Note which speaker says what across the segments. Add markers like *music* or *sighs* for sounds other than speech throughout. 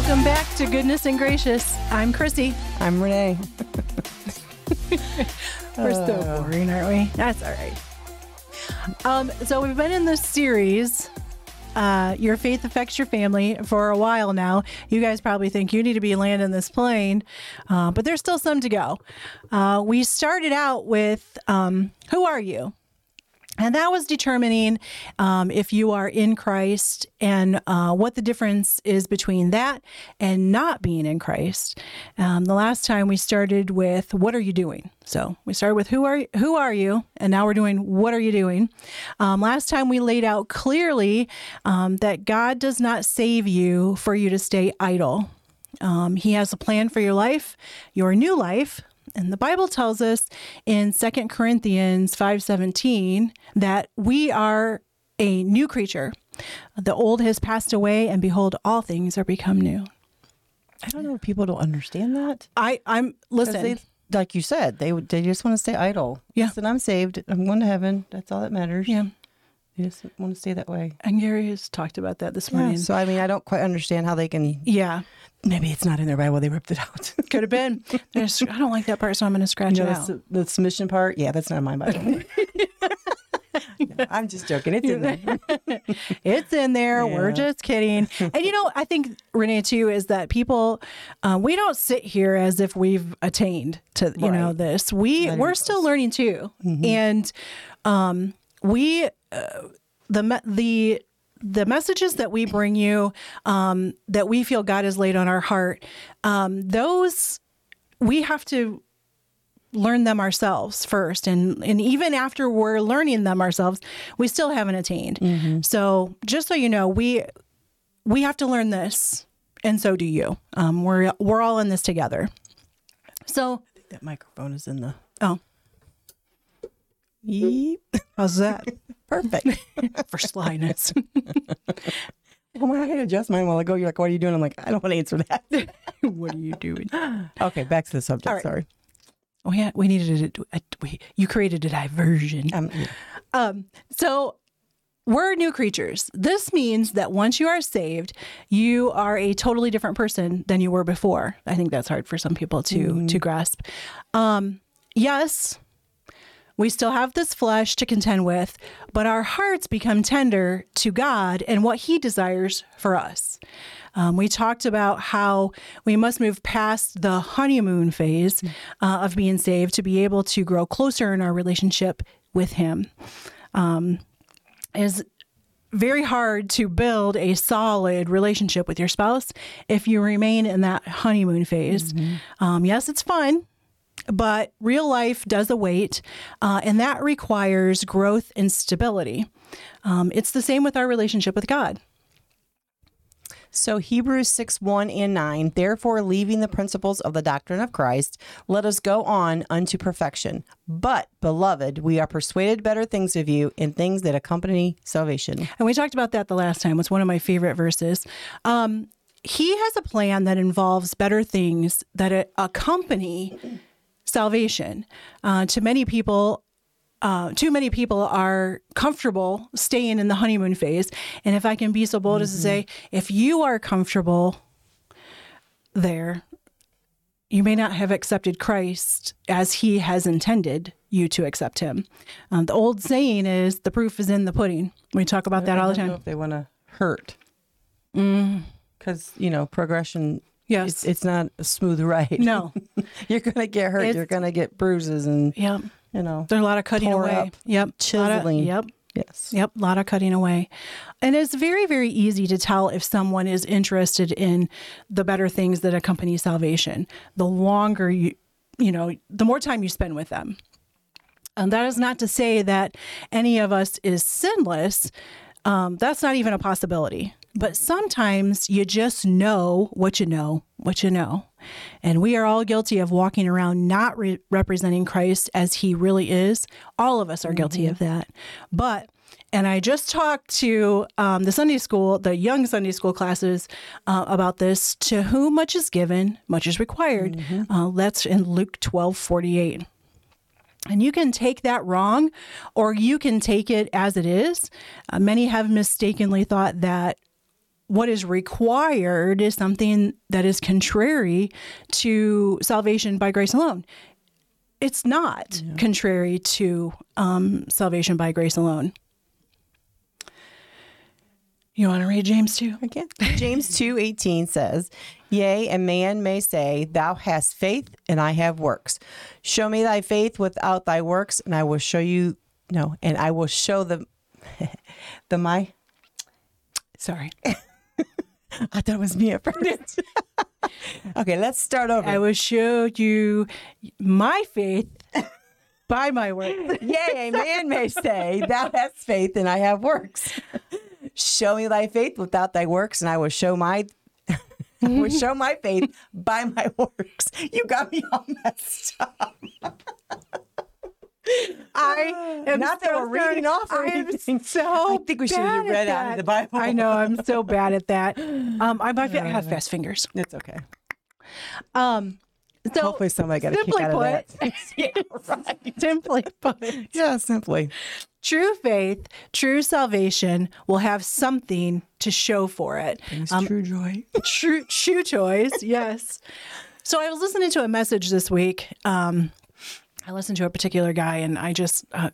Speaker 1: Welcome back to Goodness and Gracious. I'm Chrissy.
Speaker 2: I'm Renee. *laughs*
Speaker 1: We're so boring, aren't we? That's all right. Um, so we've been in this series, uh, Your Faith Affects Your Family, for a while now. You guys probably think you need to be landing this plane, uh, but there's still some to go. Uh, we started out with um, Who Are You? And that was determining um, if you are in Christ and uh, what the difference is between that and not being in Christ. Um, the last time we started with what are you doing? So we started with who are who are you, and now we're doing what are you doing. Um, last time we laid out clearly um, that God does not save you for you to stay idle. Um, he has a plan for your life, your new life, and the Bible tells us in 2 Corinthians 5:17 that we are a new creature. The old has passed away and behold all things are become new.
Speaker 2: I don't know if people don't understand that.
Speaker 1: I I'm listen.
Speaker 2: They, like you said, they would- they just want to stay idle.
Speaker 1: Yeah.
Speaker 2: Listen, I'm saved. I'm going to heaven. That's all that matters.
Speaker 1: yeah.
Speaker 2: They just want to stay that way.
Speaker 1: And Gary has talked about that this
Speaker 2: Yeah.
Speaker 1: morning.
Speaker 2: So I mean, I don't quite understand how they can.
Speaker 1: Yeah.
Speaker 2: Maybe it's not in their Bible. They ripped it out. *laughs*
Speaker 1: Could have been. There's, I don't like that part, so I'm going to scratch
Speaker 2: you
Speaker 1: it out.
Speaker 2: the, the submission part. Yeah, that's not in my Bible. *laughs* *laughs* No, I'm just joking. It's in there.
Speaker 1: It's in there. We're just kidding. and you know, I think Renee too is that people, uh, we don't sit here as if we've attained to you know this. We we're still learning too, and um, we uh, the the the messages that we bring you um, that we feel God has laid on our heart, um, those we have to learn them ourselves first. And and even after we're learning them ourselves we still haven't attained. So just so you know we we have to learn this and so do you. Um, we're we're all in this together. So
Speaker 2: that microphone is in the.
Speaker 1: oh.
Speaker 2: Yeep.
Speaker 1: how's that *laughs*
Speaker 2: Perfect. *laughs*
Speaker 1: for slyness *laughs*
Speaker 2: well, when I had to adjust mine while ago, you're like, "What are you doing?" I'm like, "I don't want to answer that." *laughs*
Speaker 1: what are you doing *gasps*
Speaker 2: okay, back to the subject.
Speaker 1: Right.
Speaker 2: Sorry.
Speaker 1: oh yeah we needed a, a, we, you created a diversion
Speaker 2: Um, yeah.
Speaker 1: Um, so we're new creatures. This means that once you are saved, you are a totally different person than you were before. I think that's hard for some people to to grasp. Um, yes, we still have this flesh to contend with, but our hearts become tender to God and what He desires for us. Um, we talked about how we must move past the honeymoon phase uh, of being saved to be able to grow closer in our relationship with Him. Um, is very hard to build a solid relationship with your spouse if you remain in that honeymoon phase. Um, yes, it's fun, but real life does await, uh, and that requires growth and stability. Um, it's the same with our relationship with God.
Speaker 2: So Hebrews 6, 1 and 9, therefore leaving the principles of the doctrine of Christ, let us go on unto perfection. But, beloved, we are persuaded better things of you and things that accompany salvation.
Speaker 1: And we talked about that the last time. It's one of my favorite verses. Um, he has a plan that involves better things that uh, accompany salvation. Uh, to many people, uh, too many people are comfortable staying in the honeymoon phase. And if I can be so bold as to say, if you are comfortable there, you may not have accepted Christ as he has intended you to accept him. Um, the old saying is the proof is in the pudding. We talk about that all the time.
Speaker 2: if they want to hurt. Because, you know, progression,
Speaker 1: Yes.
Speaker 2: it's, it's not a smooth ride.
Speaker 1: no. *laughs*
Speaker 2: You're going to get hurt.
Speaker 1: It's-
Speaker 2: You're going to get bruises and,
Speaker 1: Yep.
Speaker 2: you know,
Speaker 1: There's a lot of cutting away.
Speaker 2: up,
Speaker 1: Yep. Lot of-
Speaker 2: chiseling.
Speaker 1: yep.
Speaker 2: yes.
Speaker 1: Yep, a lot of cutting away. And it's very, very easy to tell if someone is interested in the better things that accompany salvation. The longer you, you know, the more time you spend with them. And that is not to say that any of us is sinless. Um, that's not even a possibility. But sometimes you just know what you know, what you know. And we are all guilty of walking around not re- representing Christ as he really is. All of us are guilty of that. But, and I just talked to um, the Sunday school, the young Sunday school classes uh, about this. To whom much is given, much is required. Uh, that's in Luke twelve forty eight. And you can take that wrong or you can take it as it is. Uh, many have mistakenly thought that what is required is something that is contrary to salvation by grace alone. It's not contrary to um, salvation by grace alone. You want to read James 2?
Speaker 2: Again. James *laughs* 2:18 says, "Yea, a man may say, thou hast faith and I have works. Show me thy faith without thy works and I will show you no, and I will show the *laughs* the my
Speaker 1: Sorry. *laughs* *laughs*
Speaker 2: I thought it was me at first. *laughs* okay, let's start over.
Speaker 1: I will show you my faith by my work.
Speaker 2: Yea, a man may say, Thou hast faith and I have works. Show me thy faith without thy works, and I will show my *laughs* I will show my faith by my works. You got me all messed up.
Speaker 1: I am
Speaker 2: Not that we're reading off or
Speaker 1: I am
Speaker 2: anything. *laughs*
Speaker 1: so
Speaker 2: I think we should have read out of the Bible.
Speaker 1: I know I'm so bad at that. *gasps* Um, I might I have fast fingers.
Speaker 2: It's okay.
Speaker 1: Um, so
Speaker 2: Hopefully somebody got a kick out of that. *laughs* yeah, right. *laughs*
Speaker 1: simply put,
Speaker 2: Yeah, simply.
Speaker 1: true faith, true salvation will have something to show for it. Um,
Speaker 2: true joy.
Speaker 1: True shoe toys, yes. So I was listening to a message this week. Um, I listened to a particular guy, and I just uh,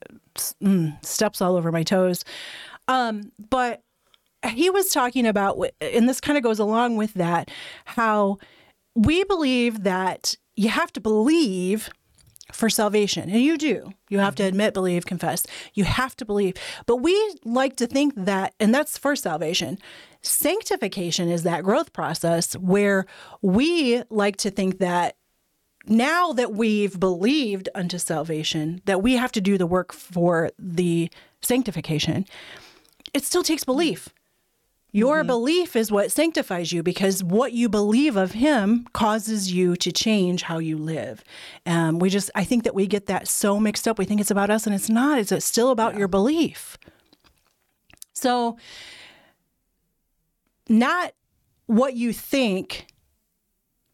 Speaker 1: mm, steps all over my toes. Um, but he was talking about, and this kind of goes along with that, how we believe that you have to believe for salvation. And you do. You have to admit, believe, confess. You have to believe. But we like to think that, and that's for salvation. Sanctification is that growth process where we like to think that now that we've believed unto salvation, that we have to do the work for the sanctification. It still takes belief. Your belief is what sanctifies you because what you believe of Him causes you to change how you live. Um, we just, I think that we get that so mixed up. We think it's about us, and it's not. It's still about your belief. So, not what you think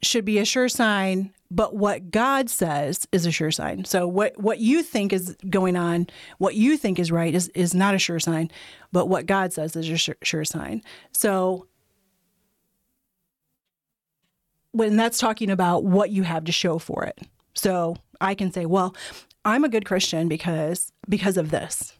Speaker 1: should be a sure sign, but what God says is a sure sign. So what what you think is going on, what you think is right is is not a sure sign, but what God says is a sure, sure sign. So when that's talking about what you have to show for it. So I can say, well, I'm a good Christian because because of this.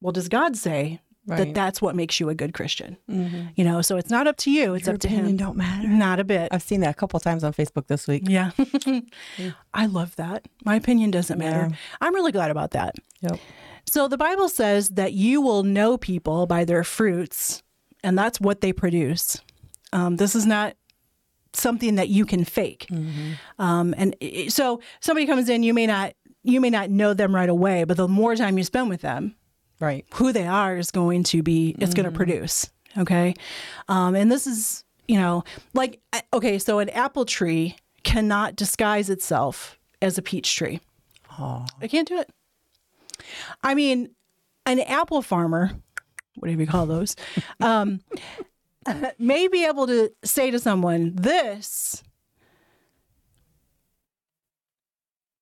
Speaker 1: Well, does God say that that's what makes you a good Christian? You know, so it's not up to you; it's
Speaker 2: Your
Speaker 1: up to
Speaker 2: opinion
Speaker 1: Him.
Speaker 2: don't matter.
Speaker 1: Not a bit.
Speaker 2: I've seen that a couple of times on Facebook this week.
Speaker 1: Yeah. *laughs* *laughs* I love that. My opinion doesn't matter.
Speaker 2: Yeah.
Speaker 1: I'm really glad about that.
Speaker 2: Yep.
Speaker 1: So the Bible says that you will know people by their fruits, and that's what they produce. Um, this is not something that you can fake. Um, and i- so somebody comes in, you may not you may not know them right away, but the more time you spend with them,
Speaker 2: Right.
Speaker 1: who they are is going to be it's going to produce okay? Um, and this is you know like okay so an apple tree cannot disguise itself as a peach tree.
Speaker 2: Oh.
Speaker 1: i can't do it. I mean an apple farmer whatever you call those *laughs* um, *laughs* may be able to say to someone this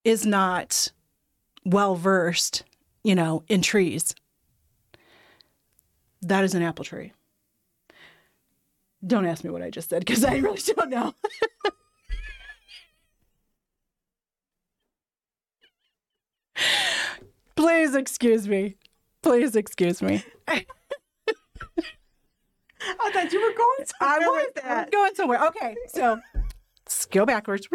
Speaker 1: is not well versed you know in trees that is an apple tree. Don't ask me what I just said because I really don't know. *laughs* Please excuse me. Please excuse me.
Speaker 2: I thought you were going *laughs* somewhere.
Speaker 1: I was I'm going somewhere. Okay, so let's go backwards.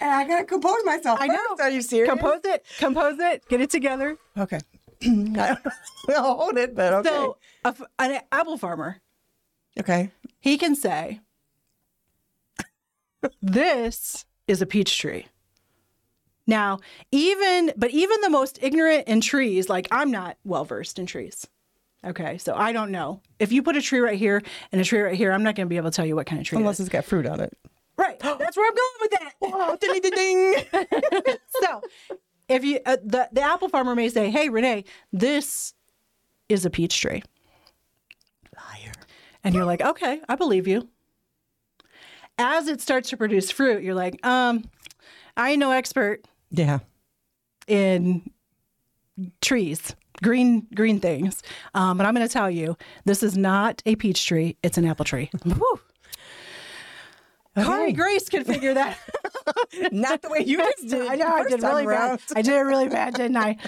Speaker 2: And I gotta compose myself.
Speaker 1: I know.
Speaker 2: first. Are you serious?
Speaker 1: Compose it. Compose it. Get it together.
Speaker 2: Okay. *clears throat* I don't *laughs* hold it, but okay.
Speaker 1: So, a an apple farmer
Speaker 2: okay.
Speaker 1: he can say, This is a peach tree. Now, even, but even the most ignorant in trees, like I'm not well versed in trees. Okay, so I don't know. If you put a tree right here and a tree right here, I'm not going to be able to tell you what kind of tree
Speaker 2: Unless
Speaker 1: it is.
Speaker 2: it's got fruit on it.
Speaker 1: Right, that's where I'm going with that. *gasps*
Speaker 2: Ding, ding, ding. *laughs*
Speaker 1: so, if you, uh, the, the apple farmer may say, Hey, Renee, this is a peach tree.
Speaker 2: Liar.
Speaker 1: And you're like, okay, I believe you. As it starts to produce fruit, you're like, um, I ain't no expert
Speaker 2: Yeah.
Speaker 1: in trees, green green things. Um, but I'm going to tell you, this is not a peach tree; it's an apple tree. *laughs* Whew. Connie Grace can figure that. *laughs*
Speaker 2: Not the way you *laughs* just did.
Speaker 1: I know I did really bad. I did it really bad, didn't I? *laughs*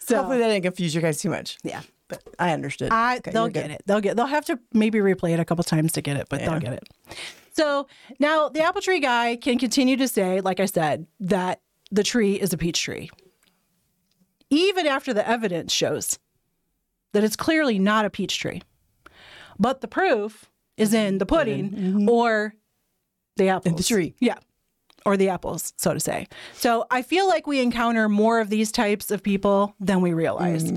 Speaker 1: So
Speaker 2: Hopefully that didn't confuse you guys too much.
Speaker 1: yeah,
Speaker 2: But I understood.
Speaker 1: I,
Speaker 2: Okay,
Speaker 1: they'll
Speaker 2: good.
Speaker 1: get it. They'll get. They'll have to maybe replay it a couple times to get it, but
Speaker 2: Yeah.
Speaker 1: they'll get it. So now the apple tree guy can continue to say, like I said, that the tree is a peach tree, even after the evidence shows that it's clearly not a peach tree. But the proof is in the pudding or the apple.
Speaker 2: Mm-hmm. the tree.
Speaker 1: Yeah. Or the apples, so to say. So I feel like we encounter more of these types of people than we realize.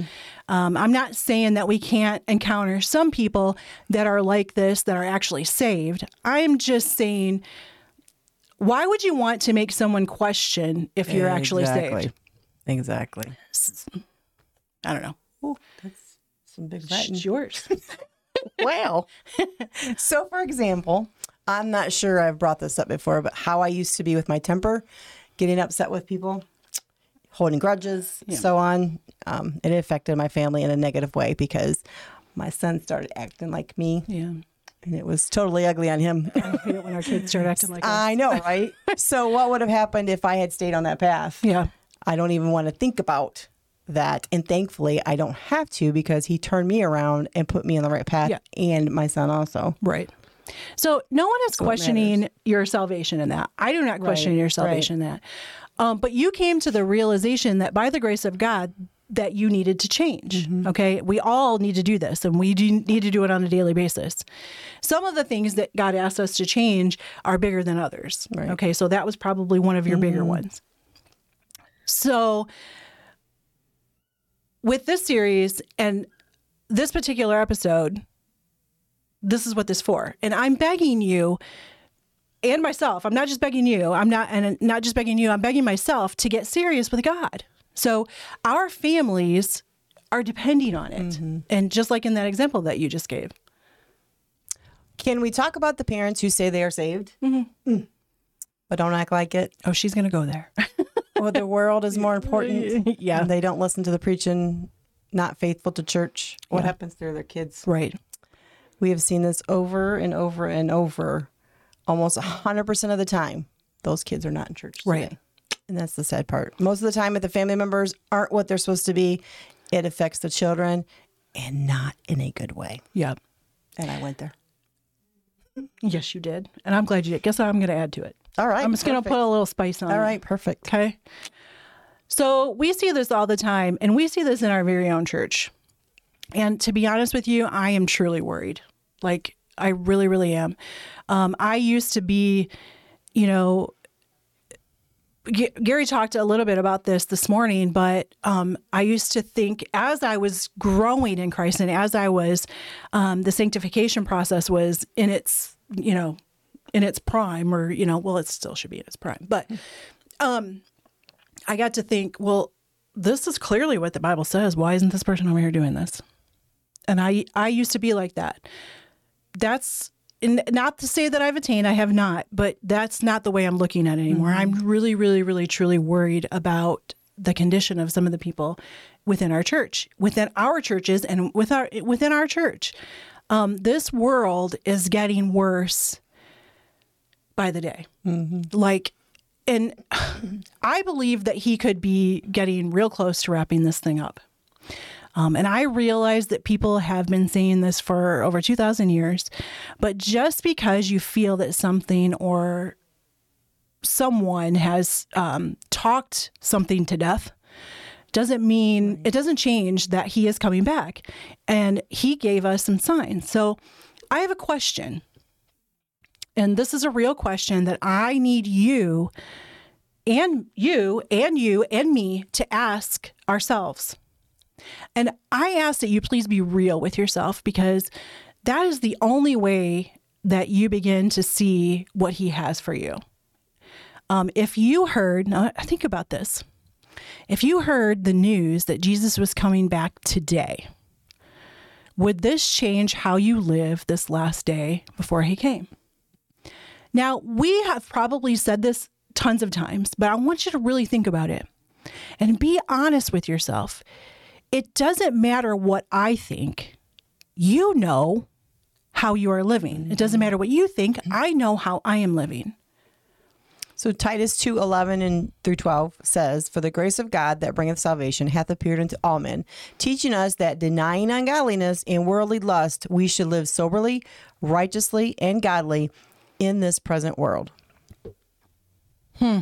Speaker 1: Um, I'm not saying that we can't encounter some people that are like this that are actually saved. I'm just saying, why would you want to make someone question if you're actually
Speaker 2: Exactly.
Speaker 1: saved?
Speaker 2: Exactly.
Speaker 1: I don't know.
Speaker 2: Ooh, that's some big
Speaker 1: It's yours. *laughs*
Speaker 2: wow. *laughs* so, for example, I'm not sure I've brought this up before, but how I used to be with my temper, getting upset with people, holding grudges, so on. Um, it affected my family in a negative way because my son started acting like me,
Speaker 1: yeah.
Speaker 2: and it was totally ugly on him.
Speaker 1: I hate it when our kids start acting like *laughs* us.
Speaker 2: I know, right? so, what would have happened if I had stayed on that path?
Speaker 1: Yeah.
Speaker 2: I don't even want to think about that. And thankfully, I don't have to because he turned me around and put me on the right path,
Speaker 1: Yeah.
Speaker 2: and my son also.
Speaker 1: Right. So no one is questioning your salvation in that. I do not question
Speaker 2: Right,
Speaker 1: your salvation in that. Um, but you came to the realization that by the grace of God, that you needed to change.
Speaker 2: Mm-hmm.
Speaker 1: Okay. We all need to do this and we do need to do it on a daily basis. Some of the things that God asked us to change are bigger than others.
Speaker 2: Right. Mm-hmm.
Speaker 1: Okay. So that was probably one of your bigger ones. So with this series and this particular episode, this is what this for. And I'm begging you and myself. I'm not just begging you. I'm not and not just begging you. I'm begging myself to get serious with God. So our families are depending on it. And just like in that example that you just gave.
Speaker 2: Can we talk about the parents who say they are saved, Mm. but don't act like it?
Speaker 1: Oh, she's going to go there. *laughs*
Speaker 2: Well, the world is more important. *laughs*
Speaker 1: Yeah.
Speaker 2: And they don't listen to the preaching, not faithful to church. What
Speaker 1: Yeah.
Speaker 2: happens to their kids?
Speaker 1: right.
Speaker 2: We have seen this over and over and over, almost 100% of the time. Those kids are not in church.
Speaker 1: Right.
Speaker 2: today. And that's the sad part. Most of the time, if the family members aren't what they're supposed to be, it affects the children and not in a good way.
Speaker 1: Yep.
Speaker 2: And I went there.
Speaker 1: Yes, you did. And I'm glad you did. Guess what I'm going to add to it?
Speaker 2: All right.
Speaker 1: I'm just going to put a little spice on
Speaker 2: All
Speaker 1: it.
Speaker 2: right. Perfect.
Speaker 1: Okay. So we see this all the time, and we see this in our very own church. And to be honest with you, I am truly worried. Like, I really, really am. Um, I used to be, you know, G- Gary talked a little bit about this this morning, but um, I used to think as I was growing in Christ and as I was, um, the sanctification process was in its, you know, in its prime, or you know, well, it still should be in its prime, but um, I got to think, well, this is clearly what the Bible says. Why isn't this person over here doing this? And I, I used to be like that. That's and not to say that I've attained, I have not, but that's not the way I'm looking at it anymore. I'm really, really, really, truly worried about the condition of some of the people within our church, within our churches, and with our within our church. Um, this world is getting worse by the day. Like, and *sighs* I believe that he could be getting real close to wrapping this thing up. Um, and I realize that people have been saying this for over 2,000 years, but just because you feel that something or someone has um, talked something to death doesn't mean it doesn't change that he is coming back. And he gave us some signs. So I have a question. And this is a real question that I need you and you and you and me to ask ourselves. And I ask that you please be real with yourself because that is the only way that you begin to see what he has for you. Um, if you heard, now think about this. If you heard the news that Jesus was coming back today, would this change how you live this last day before he came? Now, we have probably said this tons of times, but I want you to really think about it. and be honest with yourself. It doesn't matter what I think. You know how you are living. It doesn't matter what you think. I know how I am living.
Speaker 2: So Titus 2, 11 and through 12 says, For the grace of God that bringeth salvation hath appeared unto all men, teaching us that denying ungodliness and worldly lust, we should live soberly, righteously, and godly in this present world. Hmm.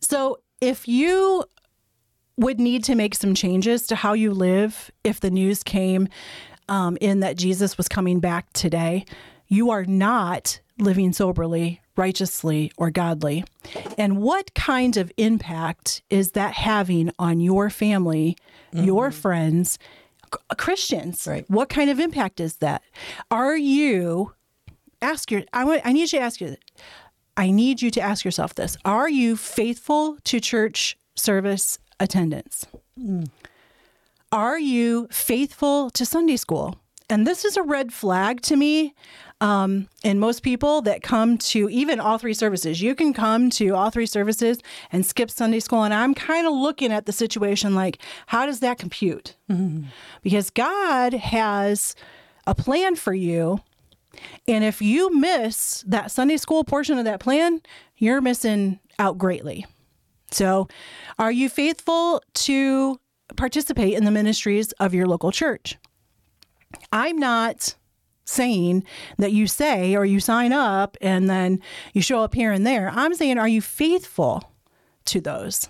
Speaker 1: So if you would need to make some changes to how you live if the news came um, in that Jesus was coming back today, you are not living soberly, righteously, or godly. And what kind of impact is that having on your family, your friends, Christians?
Speaker 2: Right.
Speaker 1: What kind of impact is that? Are you ask your I want I need you to ask you I need you to ask yourself this. Are you faithful to church service attendance? Are you faithful to Sunday school? And this is a red flag to me. Um, and most people that come to even all three services, you can come to all three services and skip Sunday school. And I'm kind of looking at the situation like, how does that compute? Because God has a plan for you. And if you miss that Sunday school portion of that plan, you're missing out greatly. So, are you faithful to participate in the ministries of your local church? I'm not saying that you say or you sign up and then you show up here and there. I'm saying, are you faithful to those?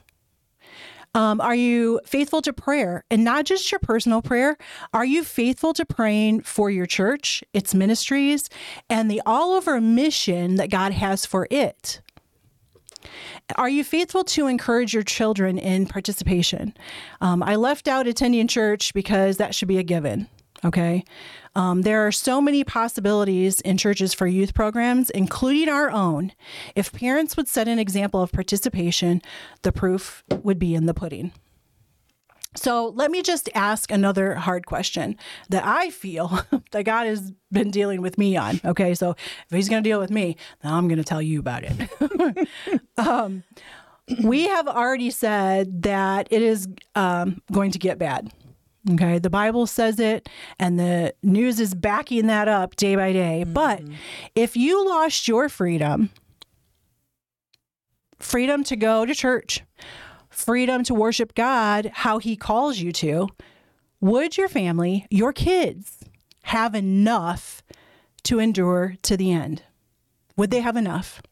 Speaker 1: Um, are you faithful to prayer and not just your personal prayer? Are you faithful to praying for your church, its ministries, and the all over mission that God has for it? Are you faithful to encourage your children in participation? Um, I left out attending church because that should be a given. Okay. Um, there are so many possibilities in churches for youth programs, including our own. If parents would set an example of participation, the proof would be in the pudding. So let me just ask another hard question that I feel *laughs* that God has been dealing with me on. Okay, so if He's going to deal with me, then I'm going to tell you about it. *laughs* um, we have already said that it is um, going to get bad. Okay, the Bible says it, and the news is backing that up day by day. But if you lost your freedom, freedom to go to church, freedom to worship God how He calls you to, would your family, your kids, have enough to endure to the end? Would they have enough?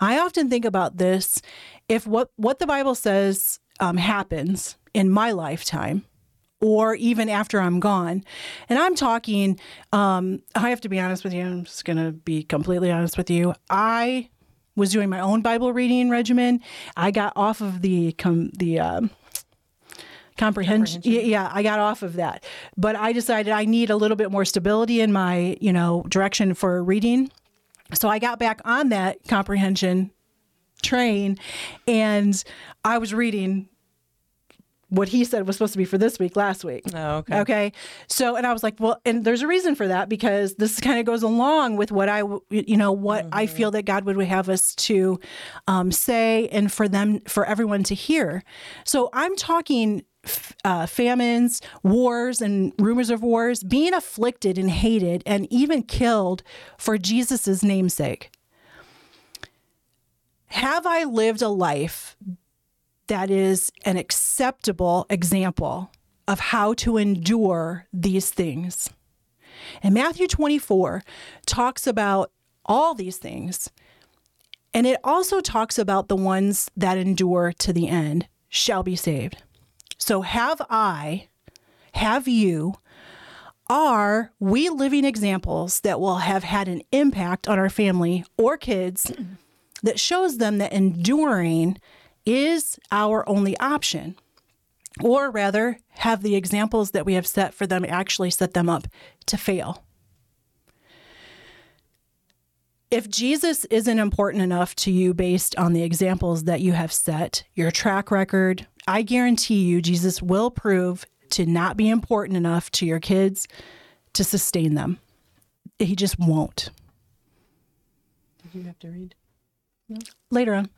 Speaker 1: I often think about this if what, what the Bible says um, happens in my lifetime, or even after I'm gone. And I'm talking, um, I have to be honest with you, I'm just going to be completely honest with you. I was doing my own Bible reading regimen. I got off of the com- the um, comprehension. Yeah, yeah, I got off of that. But I decided I need a little bit more stability in my, you know, direction for reading. So I got back on that comprehension train and I was reading what he said was supposed to be for this week last week.
Speaker 2: Oh, okay.
Speaker 1: Okay. So, and I was like, well, and there's a reason for that because this kind of goes along with what I, you know, what I feel that God would have us to um, say and for them, for everyone to hear. So I'm talking uh, famines, wars, and rumors of wars, being afflicted and hated and even killed for Jesus's namesake. Have I lived a life that is an acceptable example of how to endure these things. And Matthew 24 talks about all these things. And it also talks about the ones that endure to the end shall be saved. So, have I, have you, are we living examples that will have had an impact on our family or kids that shows them that enduring is our only option? Or rather, have the examples that we have set for them actually set them up to fail? If Jesus isn't important enough to you based on the examples that you have set, your track record, I guarantee you Jesus will prove to not be important enough to your kids to sustain them. He just won't.
Speaker 2: Did you have to read?
Speaker 1: Later on.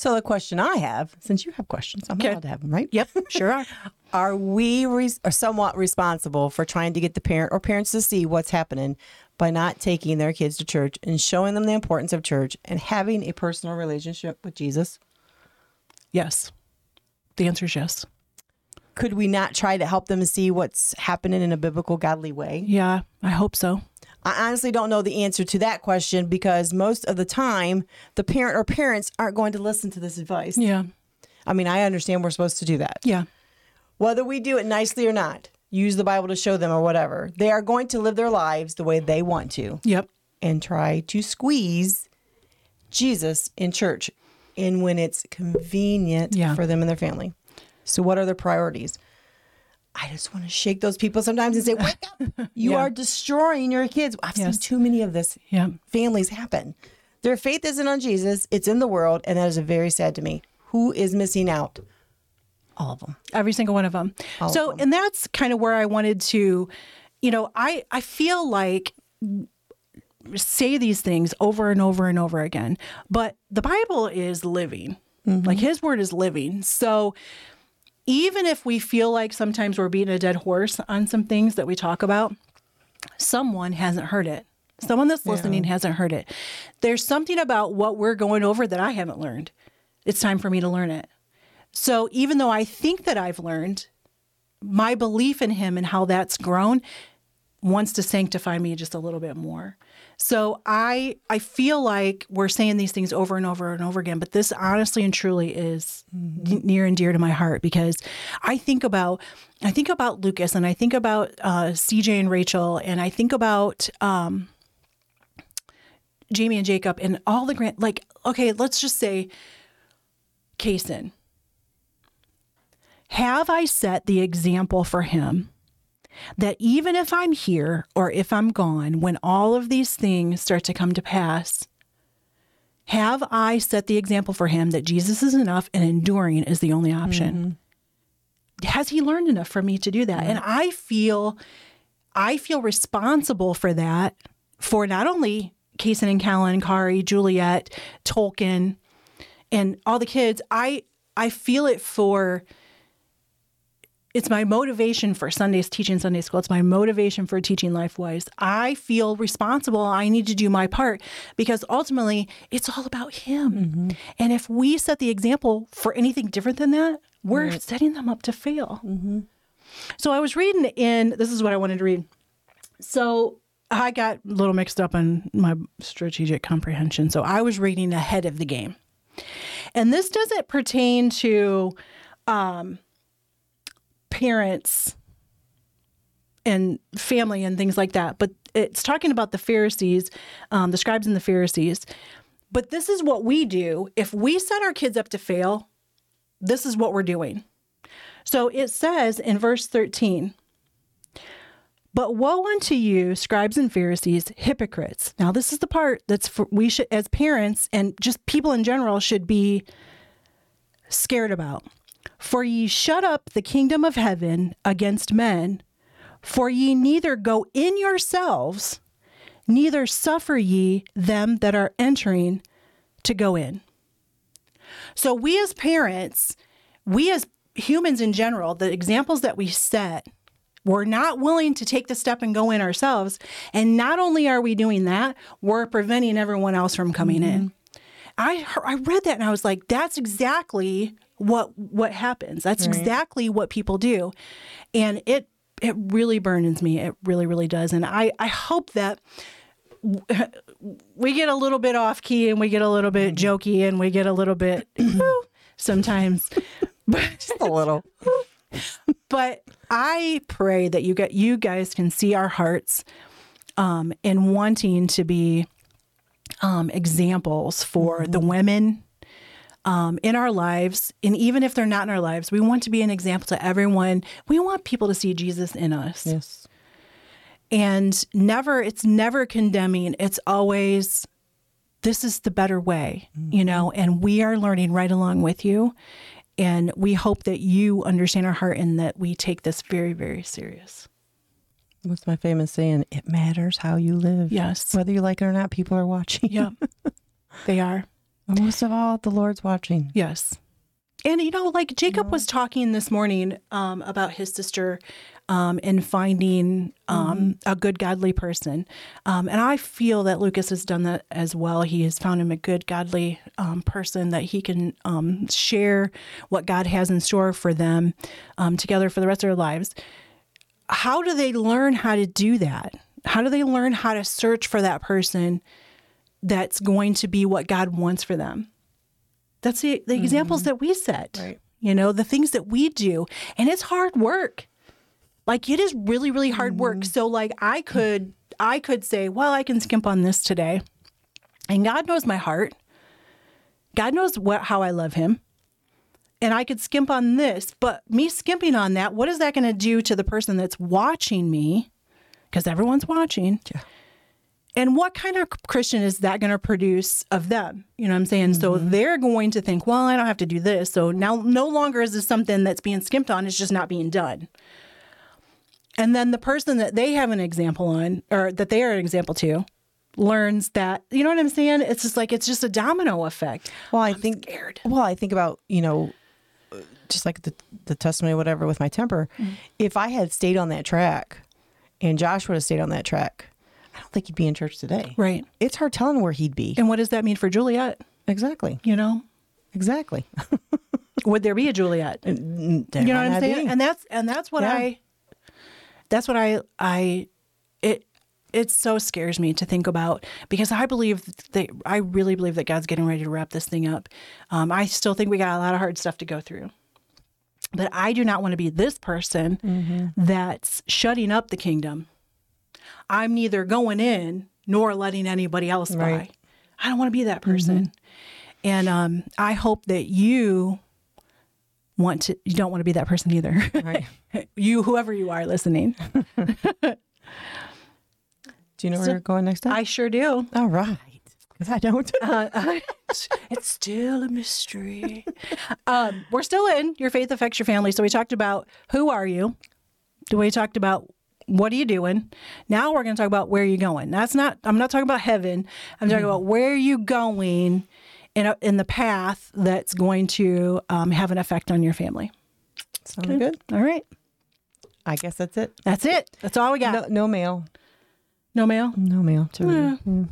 Speaker 2: So the question I have, since you have questions, I'm
Speaker 1: Okay.
Speaker 2: allowed to have them, right?
Speaker 1: Yep, sure are. *laughs*
Speaker 2: Are we res- are somewhat responsible for trying to get the parent or parents to see what's happening by not taking their kids to church and showing them the importance of church and having a personal relationship with Jesus?
Speaker 1: Yes. The answer is yes.
Speaker 2: Could we not try to help them see what's happening in a biblical, godly way?
Speaker 1: Yeah, I hope so.
Speaker 2: I honestly don't know the answer to that question because most of the time, the parent or parents aren't going to listen to this advice.
Speaker 1: Yeah.
Speaker 2: I mean, I understand we're supposed to do that.
Speaker 1: Yeah.
Speaker 2: Whether we do it nicely or not, use the Bible to show them or whatever, they are going to live their lives the way they want to
Speaker 1: Yep.
Speaker 2: and try to squeeze Jesus in church and when it's convenient
Speaker 1: Yeah.
Speaker 2: for them and their family. So, what are their priorities? I just want to shake those people sometimes and say, Wake up! *laughs* You
Speaker 1: Yeah.
Speaker 2: are destroying your kids. I've
Speaker 1: Yes.
Speaker 2: seen too many of this
Speaker 1: Yeah.
Speaker 2: families happen. Their faith isn't on Jesus, it's in the world, and that is very sad to me. Who is missing out? All of them.
Speaker 1: every single one of them.
Speaker 2: All of
Speaker 1: so,
Speaker 2: them.
Speaker 1: and that's kind of where I wanted to, you know, I I feel like say these things over and over and over again, but the Bible is living. Mm-hmm. Like his word is living. So even if we feel like sometimes we're beating a dead horse on some things that we talk about, someone hasn't heard it. Someone that's listening hasn't heard it. There's something about what we're going over that I haven't learned. It's time for me to learn it. So even though I think that I've learned, my belief in him and how that's grown wants to sanctify me just a little bit more. So I I feel like we're saying these things over and over and over again, but this honestly and truly is n- near and dear to my heart because I think about I think about Lucas and I think about uh, CJ and Rachel and I think about um, Jamie and Jacob and all the grand like okay, let's just say Kason. Have I set the example for him that even if I'm here or if I'm gone, when all of these things start to come to pass, have I set the example for him that Jesus is enough and enduring is the only option? Mm-hmm. Has he learned enough for me to do that? Mm-hmm. And I feel I feel responsible for that for not only Kason and Callan, Kari, Juliet, Tolkien, and all the kids. I I feel it for it's my motivation for Sundays teaching Sunday school. It's my motivation for teaching LifeWise. I feel responsible. I need to do my part because ultimately it's all about him. And if we set the example for anything different than that, we're setting them up to fail. So I was reading in, this is what I wanted to read. So I got a little mixed up on my strategic comprehension. So I was reading ahead of the game. And this doesn't pertain to um, parents and family and things like that, but it's talking about the Pharisees, um, the scribes and the Pharisees. But this is what we do. If we set our kids up to fail, this is what we're doing. So it says in verse 13, but woe unto you, scribes and Pharisees, hypocrites. Now, this is the part that's for, we should, as parents and just people in general, should be scared about. For ye shut up the kingdom of heaven against men, for ye neither go in yourselves, neither suffer ye them that are entering to go in. So, we as parents, we as humans in general, the examples that we set, we're not willing to take the step and go in ourselves. And not only are we doing that, we're preventing everyone else from coming in. Mm-hmm. I heard, I read that and I was like, that's exactly what what happens. That's exactly what people do, and it it really burdens me. It really really does. And I I hope that we get a little bit off key and we get a little bit jokey and we get a little bit *clears throat* sometimes, *laughs* but
Speaker 2: Just a little. *laughs*
Speaker 1: but I pray that you get you guys can see our hearts um, in wanting to be um, examples for the women um, in our lives, and even if they're not in our lives, we want to be an example to everyone. We want people to see Jesus in us,
Speaker 2: Yes.
Speaker 1: and never it's never condemning. It's always this is the better way, you know, and we are learning right along with you. And we hope that you understand our heart and that we take this very, very serious.
Speaker 2: What's my famous saying? It matters how you live.
Speaker 1: Yes.
Speaker 2: Whether you like it or not, people are watching.
Speaker 1: Yeah, *laughs* they are.
Speaker 2: Most of all, the Lord's watching.
Speaker 1: Yes. And you know, like Jacob was talking this morning um, about his sister um, and finding um, a good, godly person. Um, and I feel that Lucas has done that as well. He has found him a good, godly um, person that he can um, share what God has in store for them um, together for the rest of their lives. How do they learn how to do that? How do they learn how to search for that person that's going to be what God wants for them? That's the, the mm-hmm. examples that we set.
Speaker 2: Right.
Speaker 1: You know, the things that we do. And it's hard work. Like it is really, really hard work. Mm-hmm. So like I could I could say, well, I can skimp on this today. And God knows my heart. God knows what how I love him. And I could skimp on this, but me skimping on that, what is that going to do to the person that's watching me? Because everyone's watching.
Speaker 2: Yeah.
Speaker 1: And what kind of Christian is that going to produce of them? You know what I'm saying? So mm-hmm. they're going to think, well, I don't have to do this. So now no longer is this something that's being skimped on, it's just not being done. And then the person that they have an example on, or that they are an example to, learns that, you know what I'm saying? It's just like, it's just a domino effect.
Speaker 2: Well, I think.
Speaker 1: scared.
Speaker 2: Well, I think about you know, just like the the testimony, whatever, with my temper. Mm. If I had stayed on that track, and Josh would have stayed on that track, I don't think he'd be in church today.
Speaker 1: Right.
Speaker 2: It's hard telling where he'd be.
Speaker 1: And what does that mean for Juliet?
Speaker 2: Exactly.
Speaker 1: You know,
Speaker 2: Exactly. *laughs*
Speaker 1: would there be a Juliet?
Speaker 2: you
Speaker 1: you know what I'm saying? And that's and that's what
Speaker 2: Yeah.
Speaker 1: I that's what I I it it so scares me to think about because I believe that I really believe that God's getting ready to wrap this thing up. Um, I still think we got a lot of hard stuff to go through, but I do not want to be this person that's shutting up the kingdom. I'm neither going in nor letting anybody else.
Speaker 2: Right.
Speaker 1: I don't want to be that person, and um, I hope that you want to. You don't want to be that person either.
Speaker 2: Right. *laughs*
Speaker 1: you, whoever you are listening. *laughs*
Speaker 2: Do you know where you're going next time?
Speaker 1: I sure do.
Speaker 2: All right. Because I don't. *laughs*
Speaker 1: Uh, it's still a mystery. um, we're still in your faith affects your family. So we talked about who are you. Do we talked about what are you doing. Now we're going to talk about where you're going. That's not. I'm not talking about heaven. I'm talking about where are you going in a, in the path that's going to um, have an effect on your family.
Speaker 2: Sounds good.
Speaker 1: All right.
Speaker 2: I guess that's it.
Speaker 1: That's it. That's all we got.
Speaker 2: No, no mail.
Speaker 1: No, mail.
Speaker 2: No mail. To Mm.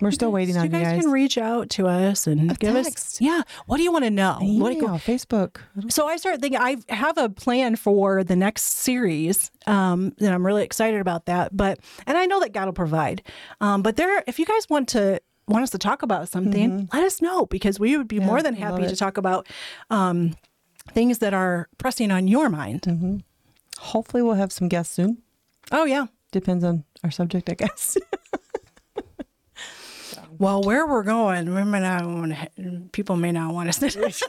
Speaker 2: We're still waiting
Speaker 1: So
Speaker 2: on
Speaker 1: you guys.
Speaker 2: you
Speaker 1: guys, can reach out to us and give us. Yeah. What do you want to know? What do you-
Speaker 2: Email, Facebook.
Speaker 1: So I started thinking I have a plan for the next series, um, and I'm really excited about that. But and I know that God will provide. Um, but there, if you guys want to want us to talk about something, let us know because we would be more than happy to talk about um, things that are pressing on your mind.
Speaker 2: Hopefully, we'll have some guests soon.
Speaker 1: Oh yeah.
Speaker 2: Depends on our subject, I guess. *laughs*
Speaker 1: Well, where we're going, we may not want to, people may not want us to. *laughs*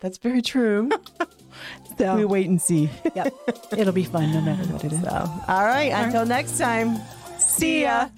Speaker 2: That's very true. *laughs*
Speaker 1: so,
Speaker 2: we wait and see. *laughs*
Speaker 1: yep, it'll be fun no matter what it is.
Speaker 2: So, all right. Until next time. See ya.